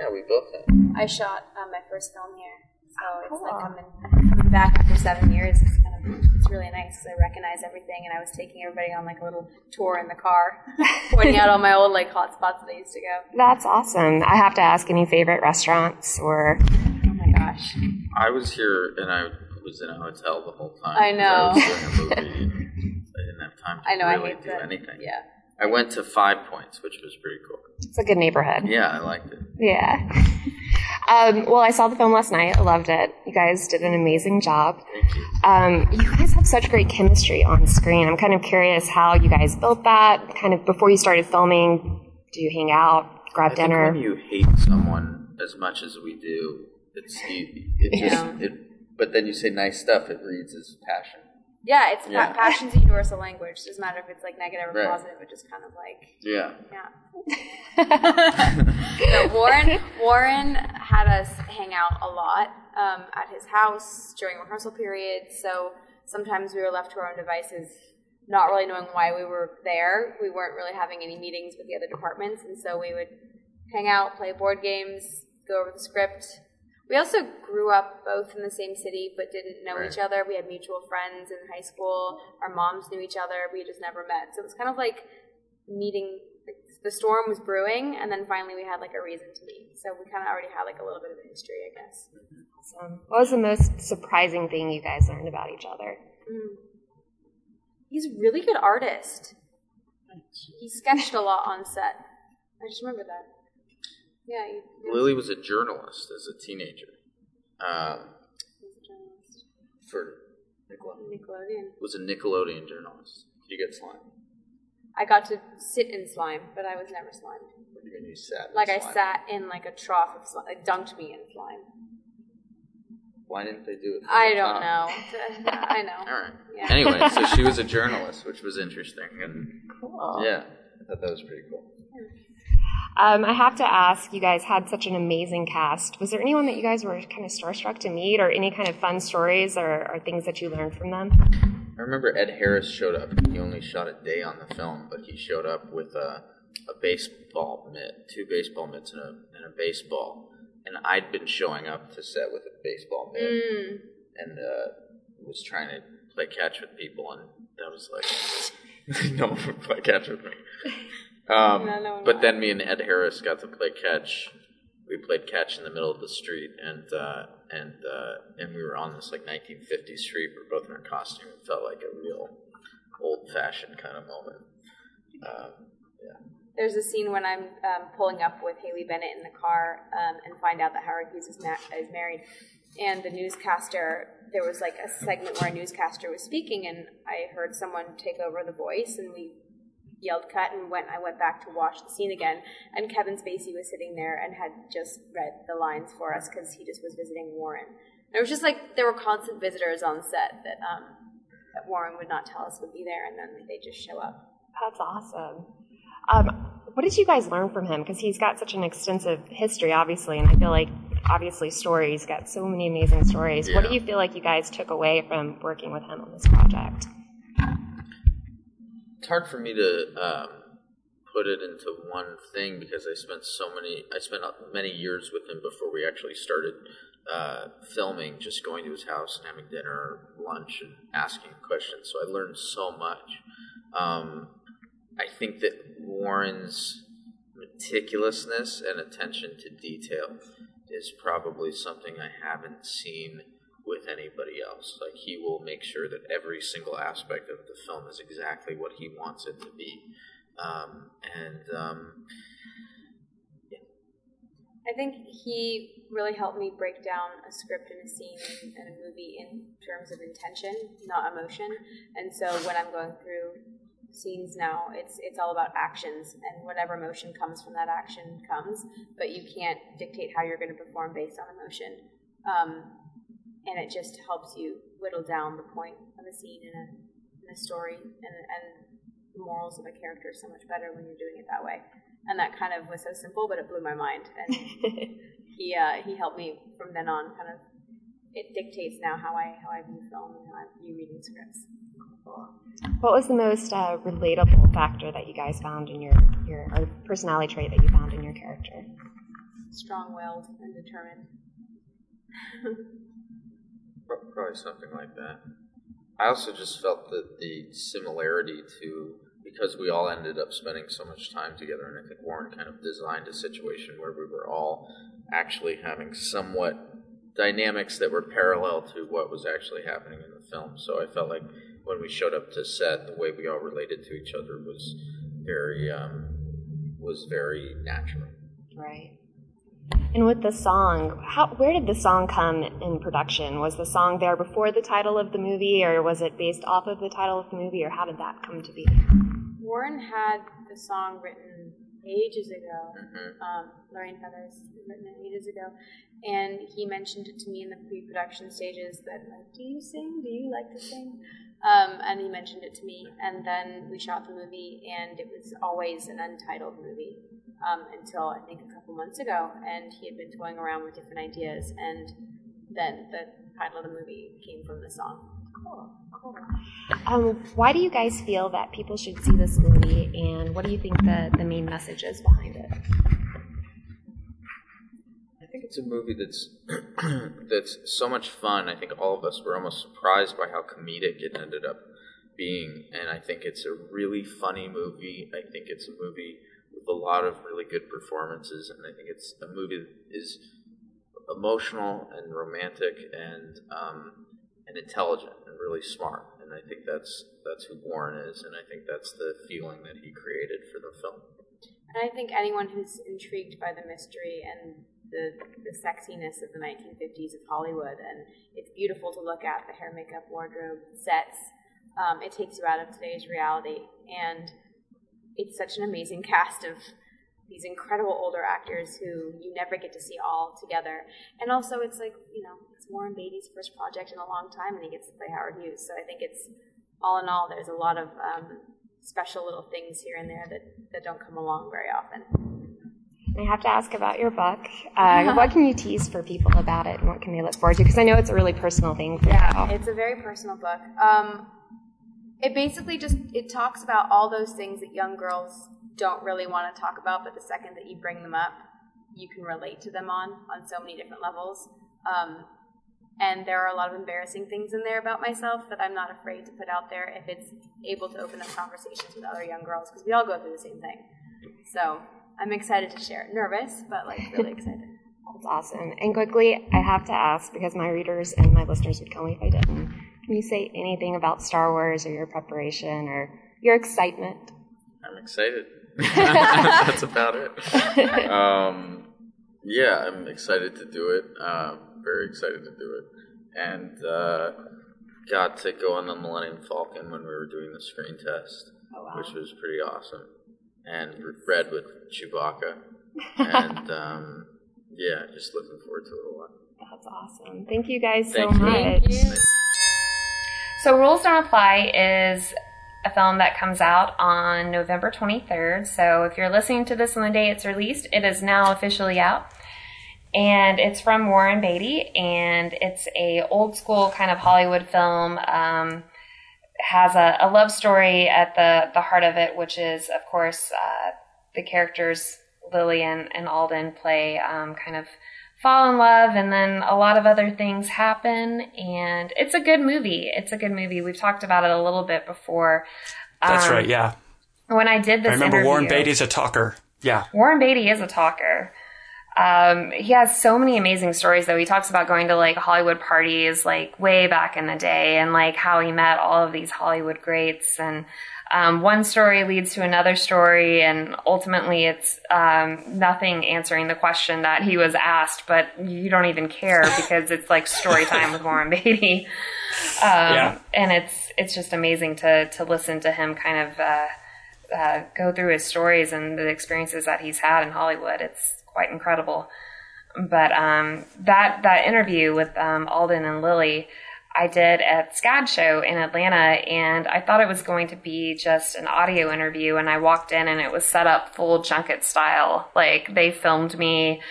Yeah, we both have. I shot um, my first film here, so it's like Cool. coming coming back after seven years. It's kind of it's really nice. 'cause I recognize everything, and I was taking everybody on like a little tour in the car, pointing out all my old like hot spots that I used to go. That's awesome. I have to ask any favorite restaurants or Oh my gosh! I was here and I was in a hotel the whole time. I know. I was doing a movie. and I didn't have time to I know I really hate do that. anything. Yeah. I went to Five Points, which was pretty cool. it's a good neighborhood. Yeah, I liked it. Yeah. Um, well, I saw the film last night. I loved it. You guys did an amazing job. Thank you. Um, you guys have such great chemistry on screen. I'm kind of curious how you guys built that. Kind of before you started filming, do you hang out, grab I dinner? when you hate someone as much as we do, it's you, it just Yeah. it. But then you say nice stuff. It reads as passion. Yeah, it's Yeah. pa- passion's a universal language. Doesn't matter if it's like negative or Right. positive. It just kind of like Yeah. Yeah. no, Warren Warren had us hang out a lot um, at his house during rehearsal periods. So sometimes we were left to our own devices, not really knowing why we were there. We weren't really having any meetings with the other departments, and so we would hang out, play board games, go over the script. We also grew up both in the same city but didn't know Right. each other. We had mutual friends in high school. Our moms knew each other. We just never met. So it was kind of like meeting the storm was brewing and then finally we had like a reason to meet so we kind of already had like a little bit of a history i guess Awesome. What was the most surprising thing you guys learned about each other? Mm. he's a really good artist he sketched a lot on set i just remember that yeah he, he Lily was a journalist as a teenager. Um, a journalist. for Nickelodeon. nickelodeon Was a Nickelodeon journalist. Did you get slime? i got to sit in slime but i was never slimed What do you mean you sat? in like i sat in like a trough of slime like dunked me in slime Why didn't they do it? from i the don't top? know i know All right. Yeah. Anyway, so she was a journalist, which was interesting, and Cool. yeah, I thought that was pretty cool. Um, I have to ask, you guys had such an amazing cast. Was there anyone that you guys were kind of starstruck to meet, or any kind of fun stories or, or things that you learned from them? I remember Ed Harris showed up. He only shot a day on the film, but he showed up with a, a baseball mitt, two baseball mitts, and a, and a baseball. And I'd been showing up to set with a baseball mitt, Mm. and uh, was trying to play catch with people, and that was like no one would play catch with me. Um, No, no but then me and Ed Harris got to play catch. We played catch in the middle of the street, and uh, and uh, and we were on this like 1950s street. We are both in our costume. It felt like a real old-fashioned kind of moment. Um, There's a scene when I'm um, pulling up with Haley Bennett in the car um, and find out that Howard Hughes is, ma- is married. And the newscaster, there was like a segment where a newscaster was speaking, and I heard someone take over the voice, and we yelled cut and went. I went back to watch the scene again, and Kevin Spacey was sitting there and had just read the lines for us because he just was visiting Warren. And it was just like there were constant visitors on set that um, that Warren would not tell us would be there, and then they just show up. That's awesome. Um, what did you guys learn from him? Because he's got such an extensive history, obviously, and I feel like obviously stories got so many amazing stories. What do you feel like you guys took away from working with him on this project? It's hard for me to um, put it into one thing because I spent so many I spent many years with him before we actually started uh, filming, just going to his house and having dinner, lunch, and asking questions. So I learned so much. Um, I think that Warren's meticulousness and attention to detail is probably something I haven't seen with anybody else. Like he will make sure that every single aspect of the film is exactly what he wants it to be. Um, and um, I think he really helped me break down a script and a scene and, and a movie in terms of intention, not emotion. And so when I'm going through scenes now, it's it's all about actions, and whatever emotion comes from that action comes. But you can't dictate how you're going to perform based on emotion. Um, and it just helps you whittle down the point of a scene in a, in a story, and, and the morals of a character so much better when you're doing it that way. And that kind of was so simple, but it blew my mind. And he uh, he helped me from then on. Kind of, it dictates now how I how I view film and how I view reading scripts. What was the most uh, relatable factor that you guys found in your, your or personality trait that you found in your character? Strong-willed and determined. Pro- Probably something like that. I also just felt that the similarity to because we all ended up spending so much time together, and I think Warren kind of designed a situation where we were all actually having somewhat dynamics that were parallel to what was actually happening in the film. So I felt like when we showed up to set, the way we all related to each other was very um, was very natural. Right. And with the song, how where did the song come in production? Was the song there before the title of the movie, or was it based off of the title of the movie, or how did that come to be? Warren had the song written ages ago. Mhm. Um, Lorraine Feather's written it ages ago, and he mentioned it to me in the pre-production stages that like, do you sing? Do you like to sing? Um, and he mentioned it to me, and then we shot the movie, and it was always an untitled movie um, until I think a couple months ago, and he had been toying around with different ideas, and then the title of the movie came from the song. Cool, cool. Um, why do you guys feel that people should see this movie, and what do you think the, the main message is behind it? I think it's a movie that's that's so much fun. I think all of us were almost surprised by how comedic it ended up being, and I think it's a really funny movie. I think it's a movie with a lot of really good performances, and I think it's a movie that is emotional and romantic and um, and intelligent and really smart. And I think that's that's who Warren is, and I think that's the feeling that he created for the film. And I think anyone who's intrigued by the mystery and the, the sexiness of the 1950s of Hollywood, and it's beautiful to look at the hair, makeup, wardrobe, sets. Um, it takes you out of today's reality, and it's such an amazing cast of these incredible older actors who you never get to see all together. And also, it's like you know, it's Warren Beatty's first project in a long time, and he gets to play Howard Hughes. So I think it's all in all, there's a lot of um, special little things here and there that, that don't come along very often. I have to ask about your book. Uh, what can you tease for people about it, and what can they look forward to? Because I know it's a really personal thing for Yeah, you. it's a very personal book. Um, it basically just it talks about all those things that young girls don't really want to talk about, but the second that you bring them up, you can relate to them on on so many different levels. Um, And there are a lot of embarrassing things in there about myself that I'm not afraid to put out there if it's able to open up conversations with other young girls because we all go through the same thing. So I'm excited to share. It. Nervous, but like really excited. That's awesome. And quickly, I have to ask because my readers and my listeners would kill me if I didn't. Can you say anything about Star Wars or your preparation or your excitement? I'm excited. That's about it. Um, yeah, I'm excited to do it. Um, very excited to do it. And uh, got to go on the Millennium Falcon when we were doing the screen test, which was pretty awesome. And read with Chewbacca. and um, yeah, just looking forward to it a lot. That's awesome. Thank you guys so Thank you. much. So, Rules Don't Apply is a film that comes out on November 23rd. So, if you're listening to this on the day it's released, it is now officially out. And it's from Warren Beatty, and it's a old school kind of Hollywood film. Um, has a, a love story at the, the heart of it, which is, of course, uh, the characters Lily and, and Alden play um, kind of fall in love, and then a lot of other things happen. And it's a good movie. It's a good movie. We've talked about it a little bit before. That's Um, right. Yeah. When I did this, I remember Warren Beatty's a talker. Yeah. Warren Beatty is a talker. Um, he has so many amazing stories though. He talks about going to like Hollywood parties like way back in the day and like how he met all of these Hollywood greats and um, one story leads to another story and ultimately it's um, nothing answering the question that he was asked, but you don't even care because it's like story time with Warren Beatty. Um, Yeah. and it's it's just amazing to to listen to him kind of uh, uh, go through his stories and the experiences that he's had in Hollywood. It's quite incredible. But um, that that interview with um, Alden and Lily, I did at SCAD show in Atlanta, and I thought it was going to be just an audio interview. And I walked in, and it was set up full junket style. Like they filmed me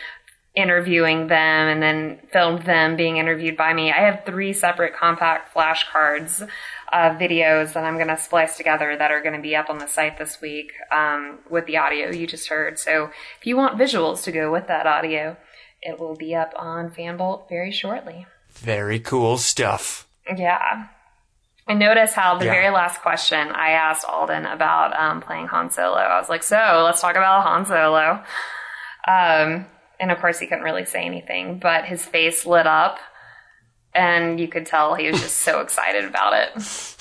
interviewing them and then filmed them being interviewed by me. I have three separate compact flashcards of videos that I'm going to splice together that are going to be up on the site this week um, with the audio you just heard. So if you want visuals to go with that audio, it will be up on Fanbolt very shortly. Very cool stuff. Yeah. And notice how the Yeah. very last question I asked Alden about um, playing Han Solo. I was like, so let's talk about Han Solo. Um, and of course, he couldn't really say anything, but his face lit up. And you could tell he was just so excited about it.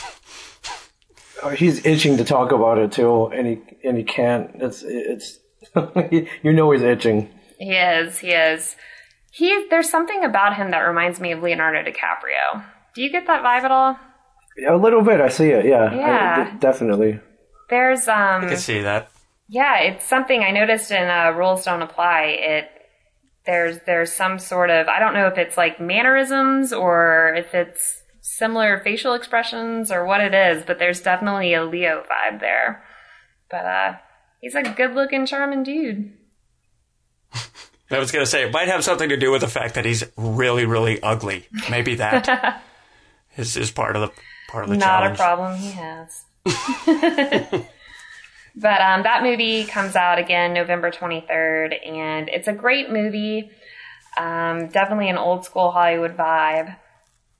Oh, he's itching to talk about it too, and he and he can't. It's it's you know he's itching. He is. He is. He. There's something about him that reminds me of Leonardo DiCaprio. Do you get that vibe at all? A little bit, I see it. Yeah, Yeah. d- definitely. There's um. I can see that. Yeah, it's something I noticed in uh, Rules Don't Apply. It there's there's some sort of I don't know if it's like mannerisms or if it's similar facial expressions or what it is, but there's definitely a Leo vibe there. But uh, he's a good looking, charming dude. I was going to say it might have something to do with the fact that he's really, really ugly. Maybe that is, is part of the part of the Not challenge. a problem he has. but um, that movie comes out again November 23rd, and it's a great movie. Um, definitely an old school Hollywood vibe.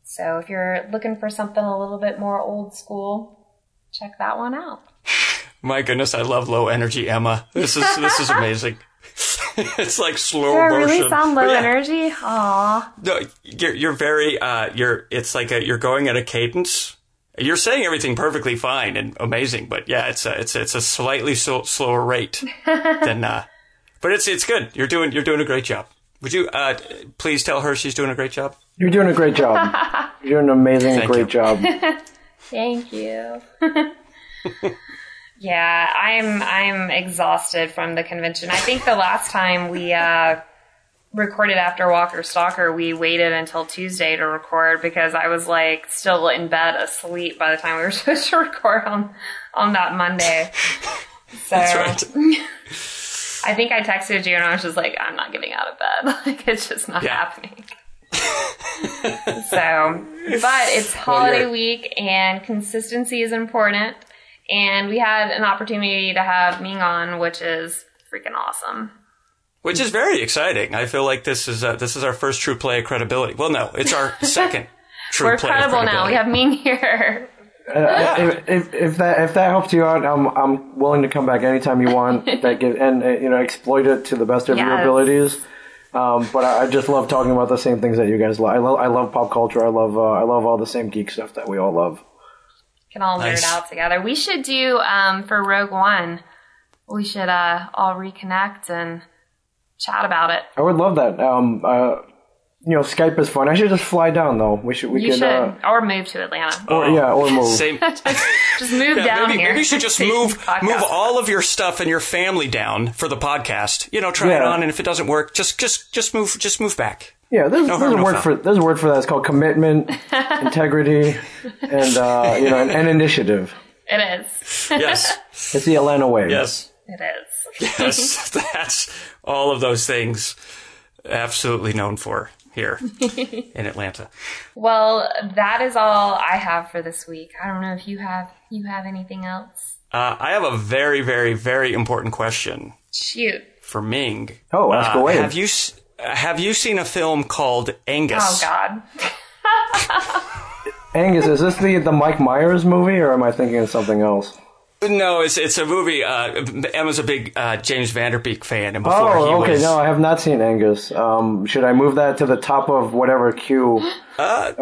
So if you're looking for something a little bit more old school, check that one out. My goodness, I love low energy Emma. This is this is amazing. it's like slow Do I motion. really sound low yeah, energy? Aw. No, you're you're very uh you're it's like a, you're going at a cadence. You're saying everything perfectly fine and amazing, but yeah, it's a it's it's a slightly so, slower rate than uh but it's it's good. You're doing you're doing a great job. Would you uh please tell her she's doing a great job? You're doing a great job. You're doing an amazing, Thank great you. job. Thank you. yeah, I'm I'm exhausted from the convention. I think the last time we uh, recorded after Walker Stalker, we waited until Tuesday to record because I was like still in bed asleep by the time we were supposed to record on on that Monday. So right. I think I texted you and I was just like, I'm not getting out of bed. like it's just not Yeah. happening. so, but it's holiday you're- week and consistency is important. And we had an opportunity to have Ming on, which is freaking awesome. Which is very exciting. I feel like this is uh, this is our first true play of credibility. Well, no, it's our second true We're play of credible now. We have Ming here. if, if, if that if that helps you out, I'm I'm willing to come back anytime you want. that give, and uh, you know exploit it to the best of your abilities. Um, but I, I just love talking about the same things that you guys love. I love I love pop culture. I love uh, I love all the same geek stuff that we all love. Can all Nice. nerd out together. We should do um, for Rogue One. We should uh, all reconnect and chat about it. I would love that. Um, uh, you know, Skype is fun. I should just fly down though. We should we You could should, uh, or move to Atlanta. or, yeah or move. Same. Just move Yeah, down maybe, here. maybe you should just move podcast. move all of your stuff and your family down for the podcast. You know, try it on, and if it doesn't work, just just just move just move back. Yeah, there's, No there's a no word foul. for there's a word for that. It's called commitment, integrity, and uh, you know, and, and initiative. It is. Yes, It's the Atlanta way. yes, It is. yes. That's all of those things. Absolutely known for here in Atlanta. Well, that is all I have for this week. I don't know if you have you have anything else. Uh, I have a very, very, very important question Shoot. for Ming. Oh, ask Uh, away. Have you have you seen a film called Angus? Oh God. Angus, is this the the Mike Myers movie, or am I thinking of something else? No, it's it's a movie. Uh, Emma's a big uh, James Van Der Beek fan, and before he Oh, okay. was No, I have not seen Angus. Um, should I move that to the top of whatever queue? no,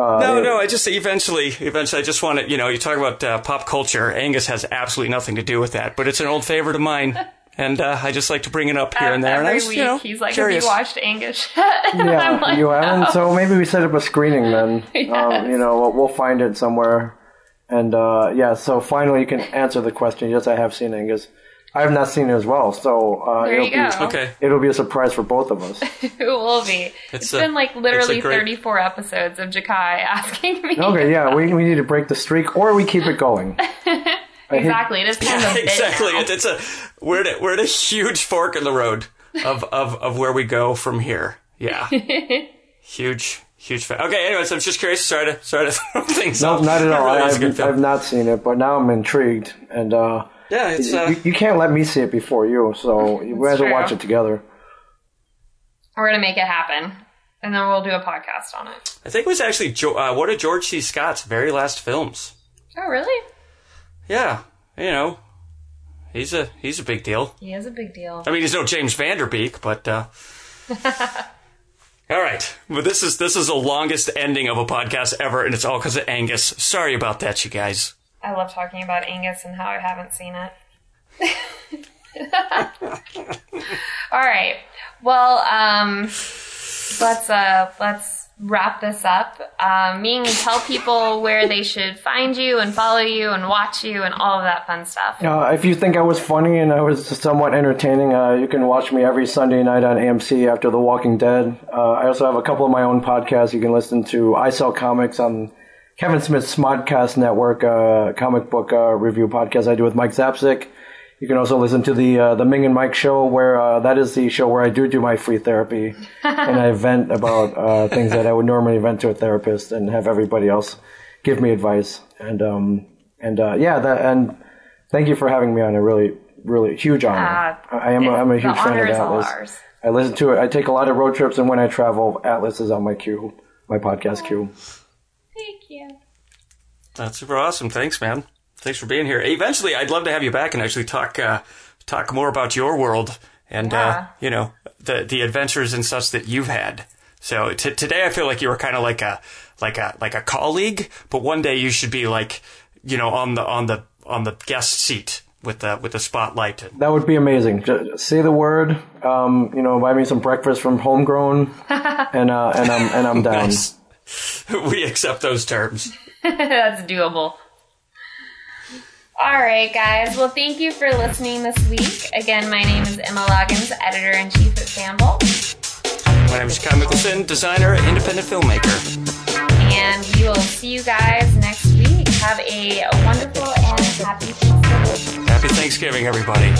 no. I just eventually, eventually, I just want to. You know, you talk about uh, pop culture. Angus has absolutely nothing to do with that, but it's an old favorite of mine, and uh, I just like to bring it up here and there. and I Every was, week you know, he's like, curious. "Have you watched Angus?" Yeah, like, you haven't. "No." So maybe we set up a screening then. Um, you know, we'll, we'll find it somewhere. And uh, yeah, so finally you can answer the question. Yes, I have seen Angus. I have not seen it as well, so uh, There it'll you be go. Okay, it'll be a surprise for both of us. It will be. It's it's a- been like literally great- 34 episodes of Jakai asking me. Okay, yeah, we, we need to break the streak, or we keep it going. Exactly. It is kind of a exactly. now. It, it's a we're at, a- we're at a huge fork in the road of of of where we go from here. Yeah, huge. Huge fan. Okay, anyways, I'm just curious. Sorry to, sorry to throw things No, off. not at It all. really I, is a good I've. I've not seen it, but now I'm intrigued. And uh, Yeah, it's uh, you, you can't let me see it before you, so we have to true. watch it together. We're gonna make it happen, and then we'll do a podcast on it. I think it was actually jo- uh, one of George C. Scott's very last films. Oh, really? Yeah, you know, he's a he's a big deal. He is a big deal. I mean, he's no James Van Der Beek, but uh, all right. But this is this is the longest ending of a podcast ever, and it's all because of Angus. Sorry about that, you guys. I love talking about Angus and how I haven't seen it. All right. Well, um, let's uh, let's wrap this up. Um, Ming, tell people where they should find you and follow you and watch you and all of that fun stuff. Uh, if you think I was funny and I was somewhat entertaining, uh, you can watch me every Sunday night on AMC after The Walking Dead. Uh, I also have a couple of my own podcasts. You can listen to I Sell Comics on Kevin Smith's Smodcast Network, uh, comic book uh, review podcast I do with Mike Zapcic. You can also listen to the uh, the Ming and Mike show, where uh, that is the show where I do do my free therapy and I vent about uh, things that I would normally vent to a therapist and have everybody else give me advice. And um, and uh, yeah, that and thank you for having me on. A really really huge honor. Uh, I I am a, I'm a huge fan honor of is all Atlas. ours. I listen to it. I take a lot of road trips, and when I travel, Atlas is on my queue, my podcast queue. Thank you. That's super awesome. Thanks, man. Thanks for being here. Eventually, I'd love to have you back and actually talk uh, talk more about your world and uh, you know the the adventures and such that you've had. So t- today, I feel like you were kind of like a like a like a colleague, but one day you should be like you know on the on the on the guest seat with the with the spotlight. And, That would be amazing. Just say the word. Um, you know, buy me some breakfast from Homegrown, and uh, and I'm and I'm down. Nice. we accept those terms. That's doable. All right, guys. Well, thank you for listening this week. Again, my name is Emma Loggins, editor in chief at Sample, My name is Kyle Mickelson, designer, independent filmmaker. and we will see you guys next week. Have a wonderful and happy Thanksgiving. Happy Thanksgiving, everybody.